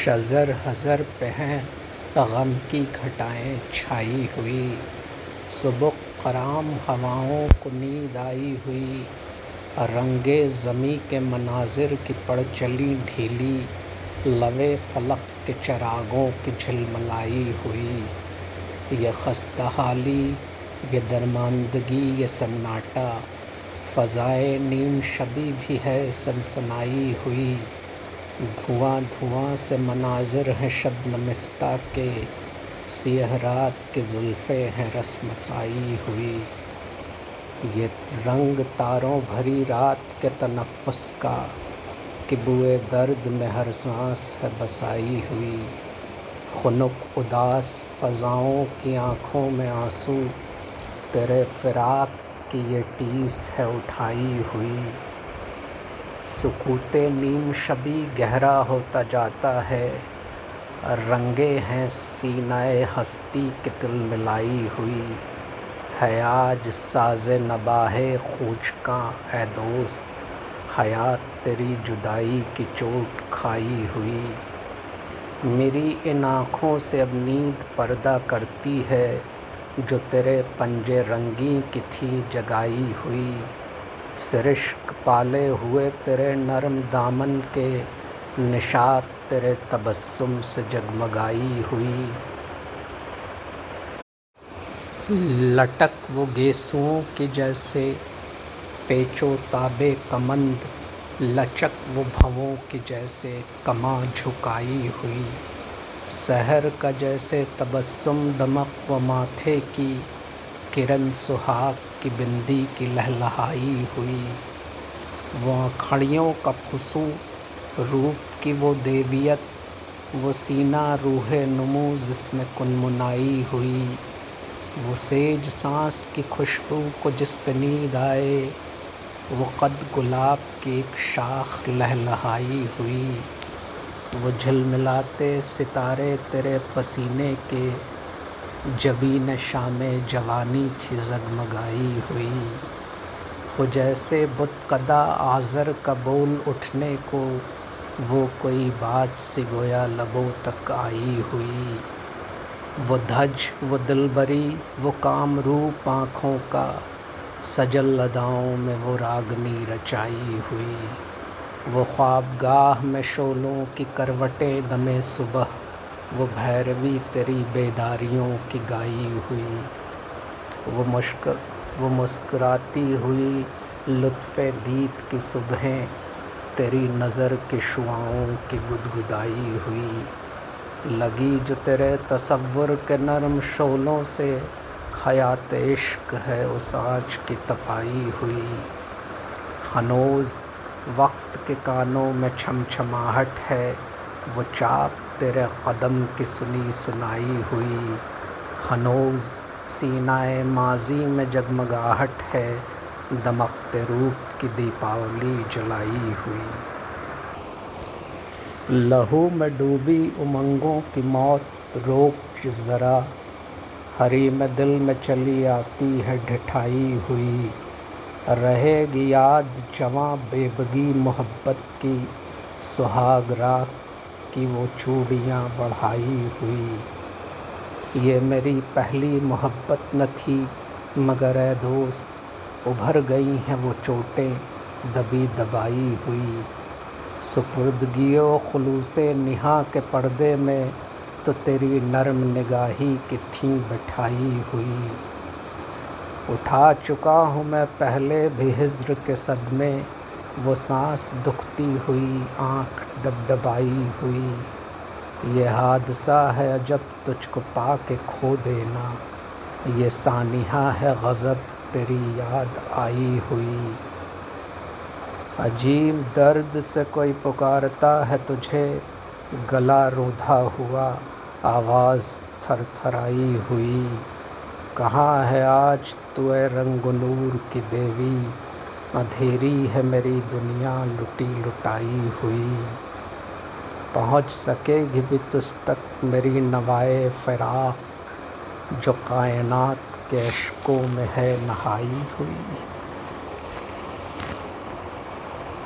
शज़र हज़र पे हैं गम की घटाएँ छाई हुई। सुबुक कराम हवाओं को नींद आई हुई। रंगे ज़मी के मनाजिर की पड़ चली ढीली। लवे फलक के चरागों की झिलमलाई हुई। ये खस्ताहाली, ये दरमानदगी ये सन्नाटा। फ़ज़ाए नीम शबी भी है सनसनाई हुई। धुआँ धुआँ से मनाजिर हैं शबनमिस्ता के। सियह रात के जुल्फ़े हैं रसमसाई हुई। ये रंग तारों भरी रात के तनफ़ुस का। कि बुए दर्द में हर सांस है बसाई हुई। खुनुक उदास फ़ज़ाओं की आँखों में आँसू। तेरे फ़िराक की ये टीस है उठाई हुई। सुकूत नीम शबी गहरा होता जाता है। रंगे हैं सीनाए हस्ती की तिल मिलाई हुई। है आज साज नबाहे खूच का है दोस्त। हयात तेरी जुदाई की चोट खाई हुई। मेरी इन आँखों से अब नींद पर्दा करती है। जो तेरे पंजे रंगी की थी जगाई हुई। सरिश्क पाले हुए तेरे नरम दामन के निशात तेरे तबस्सुम से जगमगाई हुई। लटक वो गेसुओं की जैसे पेचो ताबे कमंद, लचक वो भवों की जैसे कमा झुकाई हुई। शहर का जैसे तबस्सुम दमक व माथे की किरण सुहाग की बिंदी की लहलहाई हुई। वो खड़ियों का फुसू, रूप की वो देवियत, वो सीना रूह नमू जिसमें कुनमुनाई हुई। वो सेज सांस की खुशबू को जिस पे नींद आए, वो कद गुलाब की एक शाख लहलहाई हुई। वो झिलमिलाते सितारे तेरे पसीने के जबीन शाम जवानी थी जगमगाई हुई। वो जैसे बुतकदा आज़र का बोल उठने को, वो कोई बात सी गोया लबों तक आई हुई। वो धज, वो दिलबरी, वो काम रूप आँखों का, सजल लदाओं में वो रागनी रचाई हुई। वो ख्वाबगाह में शोलों की करवटें दमे सुबह वो भैरवी तेरी बेदारियों की गाई हुई, वो मुश्क, वो मुस्कराती हुई लुत्फ़ दीद की सुबह तेरी नज़र के शुआओं की गुदगुदाई हुई। लगी जो तेरे तसव्वुर के नरम शोलों से, हयात इश्क है उस आँच की तपाई हुई। हनोज़, वक्त के कानों में छमछमाहट है, वो चाप तेरे कदम की सुनी सुनाई हुई। हनोज़, सीनाए माजी में जगमगाहट है। दमकते रूप की दीपावली जलाई हुई। लहू में डूबी उमंगों की मौत, रोक ज़रा। हरी में दिल में चली आती है ढिठाई हुई। रहेगी याद जवां बेबगी मोहब्बत की। सुहाग रात की वो चूड़ियाँ बढ़ाई हुई। ये मेरी पहली मोहब्बत न थी, मगर ए दोस्त, उभर गई हैं वो चोटें, दबी दबाई हुई। सुपुर्दगियो खलूस निहा के पर्दे में तो तेरी नरम निगाही की थी बिठाई हुई। उठा चुका हूँ मैं पहले भी हिज्र के सदमे वो सांस दुखती हुई, आँख डबडबाई हुई। ये हादसा है जब तुझको पा के खो देना। ये सानिहा है गज़ब तेरी याद आई हुई। अजीब दर्द से कोई पुकारता है तुझे, गला रोधा हुआ, आवाज़ थरथराई हुई। कहाँ है आज तू रंग नूर की देवी? अंधेरी है मेरी दुनिया लुटी लुटाई हुई। पहुँच सकेगी भी तुझ तक मेरी नवाए फ़राक, जो कायनात के अशकों में है नहाई हुई।